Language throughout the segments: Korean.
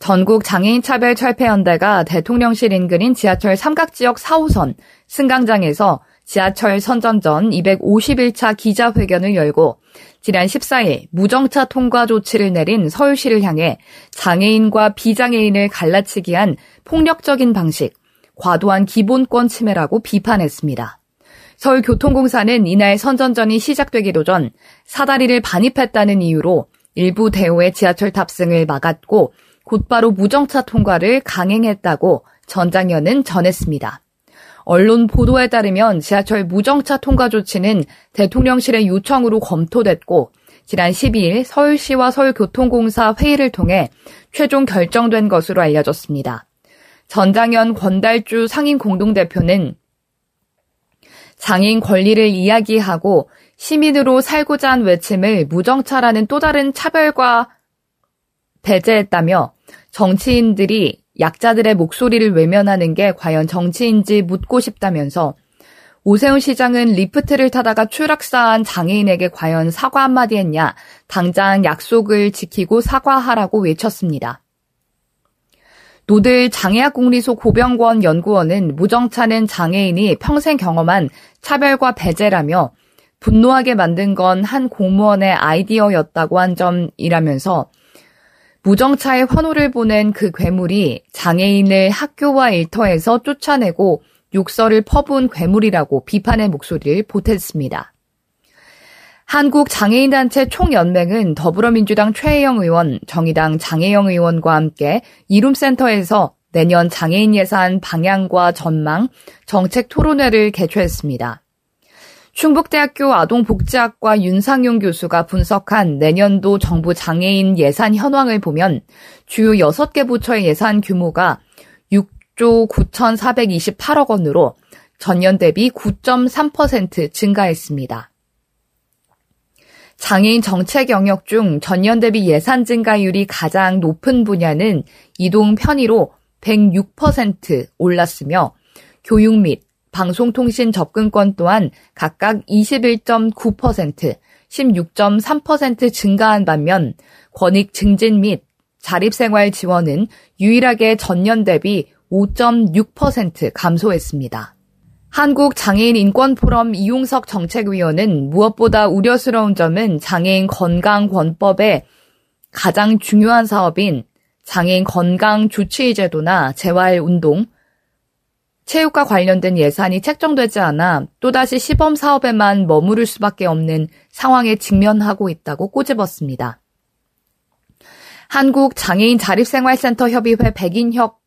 전국 장애인 차별 철폐연대가 대통령실 인근인 지하철 삼각지역 4호선 승강장에서 지하철 선전전 251차 기자회견을 열고 지난 14일 무정차 통과 조치를 내린 서울시를 향해 장애인과 비장애인을 갈라치기 한 폭력적인 방식, 과도한 기본권 침해라고 비판했습니다. 서울교통공사는 이날 선전전이 시작되기도 전 사다리를 반입했다는 이유로 일부 대호의 지하철 탑승을 막았고 곧바로 무정차 통과를 강행했다고 전장현은 전했습니다. 언론 보도에 따르면 지하철 무정차 통과 조치는 대통령실의 요청으로 검토됐고 지난 12일 서울시와 서울교통공사 회의를 통해 최종 결정된 것으로 알려졌습니다. 전장현 권달주 상인 공동대표는 장애인 권리를 이야기하고 시민으로 살고자 한 외침을 무정차라는 또 다른 차별과 배제했다며 정치인들이 약자들의 목소리를 외면하는 게 과연 정치인지 묻고 싶다면서 오세훈 시장은 리프트를 타다가 추락사한 장애인에게 과연 사과 한마디 했냐, 당장 약속을 지키고 사과하라고 외쳤습니다. 노들 장애학 궁리소 고병권 연구원은 무정차는 장애인이 평생 경험한 차별과 배제라며 분노하게 만든 건 한 공무원의 아이디어였다고 한 점이라면서 무정차에 환호를 보낸 그 괴물이 장애인을 학교와 일터에서 쫓아내고 욕설을 퍼부은 괴물이라고 비판의 목소리를 보탰습니다. 한국장애인단체 총연맹은 더불어민주당 최혜영 의원, 정의당 장혜영 의원과 함께 이룸센터에서 내년 장애인 예산 방향과 전망, 정책 토론회를 개최했습니다. 충북대학교 아동복지학과 윤상용 교수가 분석한 내년도 정부 장애인 예산 현황을 보면 주요 6개 부처의 예산 규모가 6조 9,428억 원으로 전년 대비 9.3% 증가했습니다. 장애인 정책 영역 중 전년 대비 예산 증가율이 가장 높은 분야는 이동 편의로 106% 올랐으며 교육 및 방송통신 접근권 또한 각각 21.9%, 16.3% 증가한 반면 권익 증진 및 자립생활 지원은 유일하게 전년 대비 5.6% 감소했습니다. 한국장애인 인권포럼 이용석 정책위원은 무엇보다 우려스러운 점은 장애인 건강권법의 가장 중요한 사업인 장애인 건강주치의제도나 재활운동, 체육과 관련된 예산이 책정되지 않아 또다시 시범 사업에만 머무를 수밖에 없는 상황에 직면하고 있다고 꼬집었습니다. 한국 장애인 자립생활센터 협의회 백인혁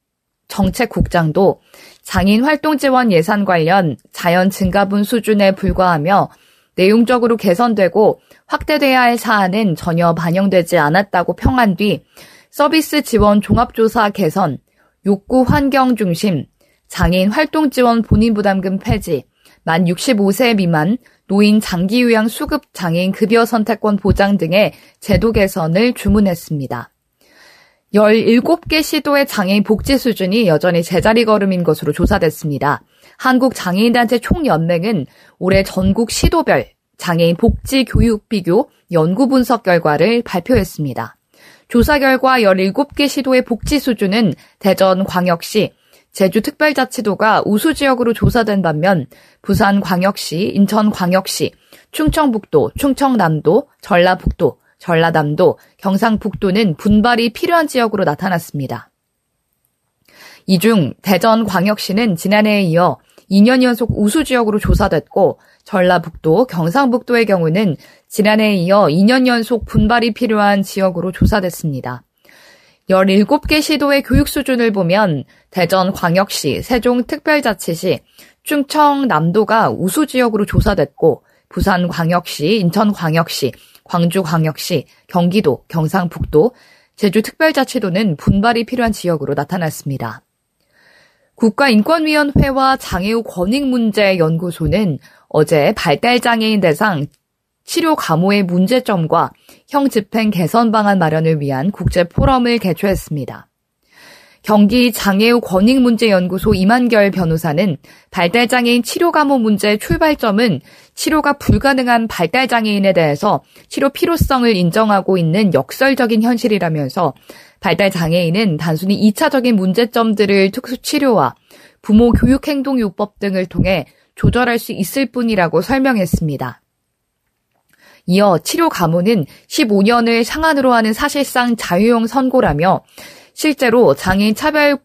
정책국장도 장애인 활동 지원 예산 관련 자연 증가분 수준에 불과하며 내용적으로 개선되고 확대돼야 할 사안은 전혀 반영되지 않았다고 평한 뒤 서비스 지원 종합조사 개선, 욕구 환경 중심, 장애인 활동 지원 본인 부담금 폐지, 만 65세 미만 노인 장기 요양 수급 장애인 급여 선택권 보장 등의 제도 개선을 주문했습니다. 17개 시도의 장애인 복지 수준이 여전히 제자리 걸음인 것으로 조사됐습니다. 한국장애인단체 총연맹은 올해 전국 시도별 장애인 복지 교육 비교 연구 분석 결과를 발표했습니다. 조사 결과 17개 시도의 복지 수준은 대전 광역시, 제주 특별자치도가 우수 지역으로 조사된 반면 부산 광역시, 인천 광역시, 충청북도, 충청남도, 전라북도, 전라남도, 경상북도는 분발이 필요한 지역으로 나타났습니다. 이 중 대전 광역시는 지난해에 이어 2년 연속 우수 지역으로 조사됐고 전라북도, 경상북도의 경우는 지난해에 이어 2년 연속 분발이 필요한 지역으로 조사됐습니다. 17개 시도의 교육 수준을 보면 대전 광역시, 세종 특별자치시, 충청 남도가 우수 지역으로 조사됐고 부산 광역시, 인천 광역시, 광주 광역시, 경기도, 경상북도, 제주 특별자치도는 분발이 필요한 지역으로 나타났습니다. 국가인권위원회와 장애우 권익문제연구소는 어제 발달장애인 대상 치료 감호의 문제점과 형 집행 개선 방안 마련을 위한 국제 포럼을 개최했습니다. 경기 장애우 권익문제연구소 이만결 변호사는 발달장애인 치료 감호 문제의 출발점은 치료가 불가능한 발달장애인에 대해서 치료 필요성을 인정하고 있는 역설적인 현실이라면서 발달장애인은 단순히 2차적인 문제점들을 특수치료와 부모 교육행동요법 등을 통해 조절할 수 있을 뿐이라고 설명했습니다. 이어 치료 감호는 15년을 상한으로 하는 사실상 자유형 선고라며 실제로 장애인 차별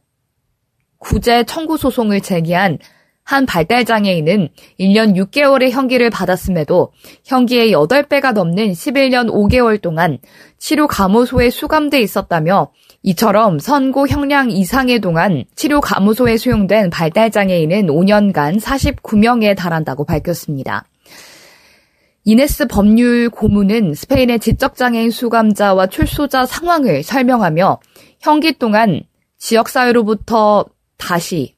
구제 청구 소송을 제기한 한 발달장애인은 1년 6개월의 형기를 받았음에도 형기의 8배가 넘는 11년 5개월 동안 치료 감호소에 수감돼 있었다며 이처럼 선고 형량 이상의 동안 치료 감호소에 수용된 발달장애인은 5년간 49명에 달한다고 밝혔습니다. 이네스 법률 고문은 스페인의 지적장애인 수감자와 출소자 상황을 설명하며 형기 동안 지역사회로부터 다시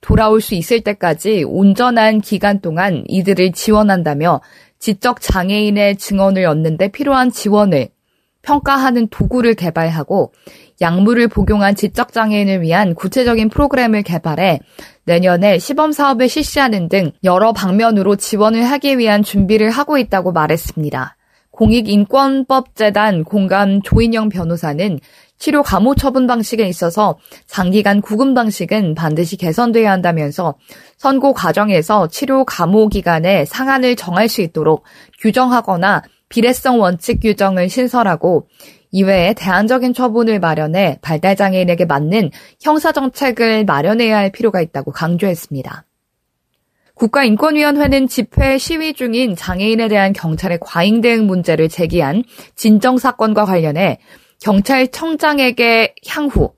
돌아올 수 있을 때까지 온전한 기간 동안 이들을 지원한다며 지적 장애인의 증언을 얻는데 필요한 지원을 평가하는 도구를 개발하고 약물을 복용한 지적 장애인을 위한 구체적인 프로그램을 개발해 내년에 시범 사업을 실시하는 등 여러 방면으로 지원을 하기 위한 준비를 하고 있다고 말했습니다. 공익인권법재단 공감 조인영 변호사는 치료 감호 처분 방식에 있어서 장기간 구금 방식은 반드시 개선돼야 한다면서 선고 과정에서 치료 감호 기간에 상한을 정할 수 있도록 규정하거나 비례성 원칙 규정을 신설하고 이외에 대안적인 처분을 마련해 발달장애인에게 맞는 형사정책을 마련해야 할 필요가 있다고 강조했습니다. 국가인권위원회는 집회 시위 중인 장애인에 대한 경찰의 과잉 대응 문제를 제기한 진정 사건과 관련해 경찰청장에게 향후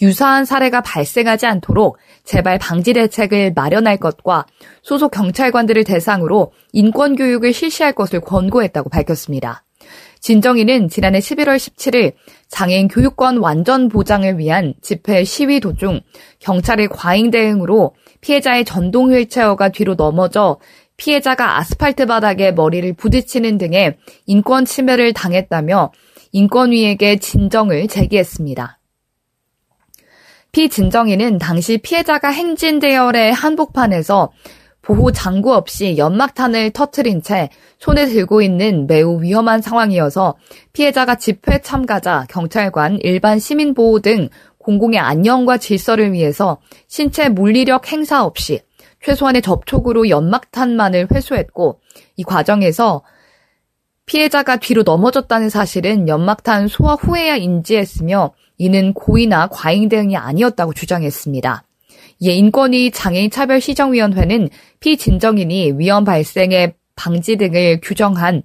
유사한 사례가 발생하지 않도록 재발 방지 대책을 마련할 것과 소속 경찰관들을 대상으로 인권 교육을 실시할 것을 권고했다고 밝혔습니다. 진정인은 지난해 11월 17일 장애인 교육권 완전 보장을 위한 집회 시위 도중 경찰의 과잉 대응으로 피해자의 전동 휠체어가 뒤로 넘어져 피해자가 아스팔트 바닥에 머리를 부딪히는 등의 인권 침해를 당했다며 인권위에게 진정을 제기했습니다. 피진정인은 당시 피해자가 행진 대열의 한복판에서 보호 장구 없이 연막탄을 터트린 채 손에 들고 있는 매우 위험한 상황이어서 피해자가 집회 참가자, 경찰관, 일반 시민 보호 등 공공의 안녕과 질서를 위해서 신체 물리력 행사 없이 최소한의 접촉으로 연막탄만을 회수했고 이 과정에서 피해자가 뒤로 넘어졌다는 사실은 연막탄 소화 후에야 인지했으며 이는 고의나 과잉 대응이 아니었다고 주장했습니다. 이에 인권위 장애인 차별 시정위원회는 피진정인이 위험 발생의 방지 등을 규정한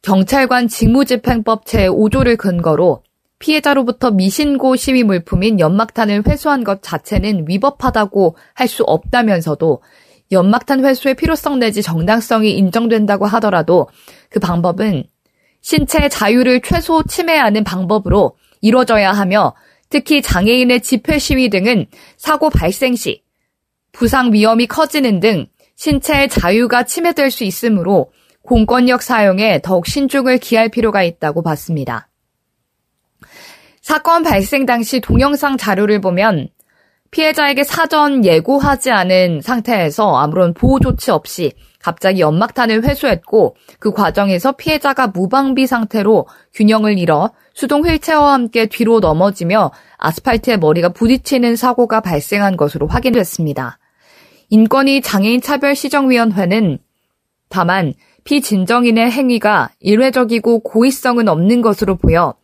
경찰관 직무집행법 제5조를 근거로 피해자로부터 미신고 시위 물품인 연막탄을 회수한 것 자체는 위법하다고 할 수 없다면서도 연막탄 회수의 필요성 내지 정당성이 인정된다고 하더라도 그 방법은 신체 자유를 최소 침해하는 방법으로 이루어져야 하며 특히 장애인의 집회 시위 등은 사고 발생 시 부상 위험이 커지는 등 신체의 자유가 침해될 수 있으므로 공권력 사용에 더욱 신중을 기할 필요가 있다고 봤습니다. 사건 발생 당시 동영상 자료를 보면 피해자에게 사전 예고하지 않은 상태에서 아무런 보호 조치 없이 갑자기 연막탄을 회수했고 그 과정에서 피해자가 무방비 상태로 균형을 잃어 수동 휠체어와 함께 뒤로 넘어지며 아스팔트에 머리가 부딪히는 사고가 발생한 것으로 확인됐습니다. 인권위 장애인 차별 시정위원회는 다만 피진정인의 행위가 일회적이고 고의성은 없는 것으로 보여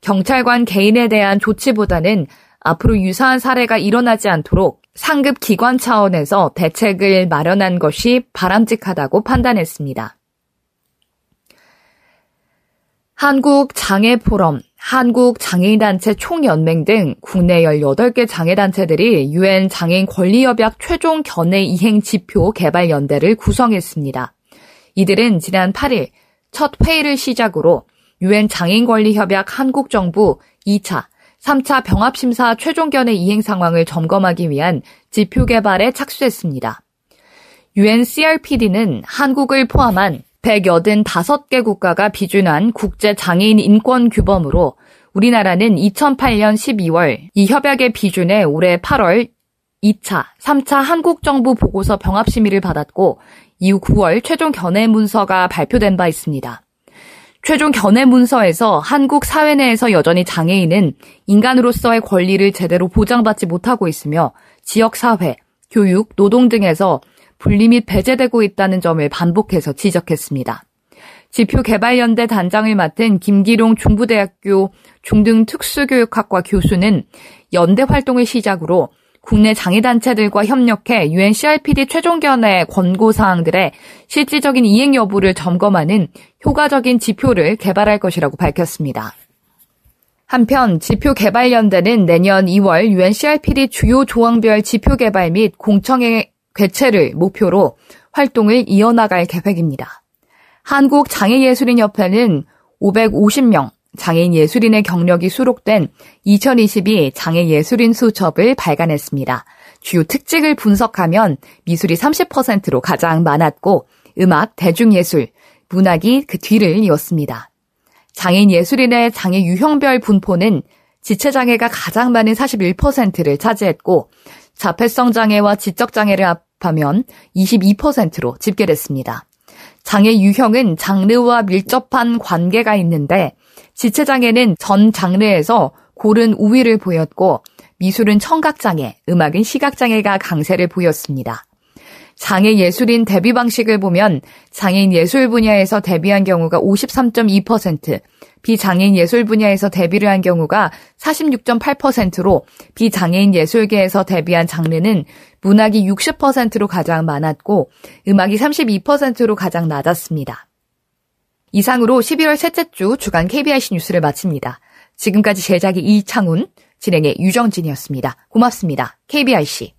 경찰관 개인에 대한 조치보다는 앞으로 유사한 사례가 일어나지 않도록 상급 기관 차원에서 대책을 마련한 것이 바람직하다고 판단했습니다. 한국 장애 포럼, 한국 장애인단체 총연맹 등 국내 18개 장애단체들이 유엔 장애인 권리협약 최종 견해 이행 지표 개발 연대를 구성했습니다. 이들은 지난 8일 첫 회의를 시작으로 유엔 장애인 권리협약 한국 정부 2차 3차 병합심사 최종견의 이행 상황을 점검하기 위한 지표 개발에 착수했습니다. UNCRPD는 한국을 포함한 185개 국가가 비준한 국제 장애인 인권 규범으로 우리나라는 2008년 12월 이 협약의 비준에 올해 8월 2차, 3차 한국 정부 보고서 병합 심의를 받았고 이후 9월 최종 견해 문서가 발표된 바 있습니다. 최종 견해 문서에서 한국 사회 내에서 여전히 장애인은 인간으로서의 권리를 제대로 보장받지 못하고 있으며 지역 사회, 교육, 노동 등에서 분리 및 배제되고 있다는 점을 반복해서 지적했습니다. 지표 개발연대 단장을 맡은 김기룡 중부대학교 중등특수교육학과 교수는 연대 활동을 시작으로 국내 장애단체들과 협력해 UNCRPD 최종견의 권고사항들의 실질적인 이행 여부를 점검하는 효과적인 지표를 개발할 것이라고 밝혔습니다. 한편 지표 개발연대는 내년 2월 UNCRPD 주요 조항별 지표 개발 및 공청회 개최를 목표로 활동을 이어나갈 계획입니다. 한국장애예술인협회는 550명 장애인 예술인의 경력이 수록된 2022 장애 예술인 수첩을 발간했습니다. 주요 특징을 분석하면 미술이 30%로 가장 많았고 음악, 대중예술, 문학이 그 뒤를 이었습니다. 장애인 예술인의 장애 유형별 분포는 지체장애가 가장 많은 41%를 차지했고 자폐성 장애와 지적 장애를 합하면 22%로 집계됐습니다. 장애 유형은 장르와 밀접한 관계가 있는데 지체장애는 전 장르에서 고른 우위를 보였고 미술은 청각장애, 음악은 시각장애가 강세를 보였습니다. 장애 예술인 데뷔 방식을 보면 장애인 예술 분야에서 데뷔한 경우가 53.2%, 비장애인 예술 분야에서 데뷔를 한 경우가 46.8%로 비장애인 예술계에서 데뷔한 장르는 문학이 60%로 가장 많았고 음악이 32%로 가장 낮았습니다. 이상으로 11월 셋째 주 주간 KBIC 뉴스를 마칩니다. 지금까지 제작이 이창훈, 진행의 유정진이었습니다. 고맙습니다. KBIC.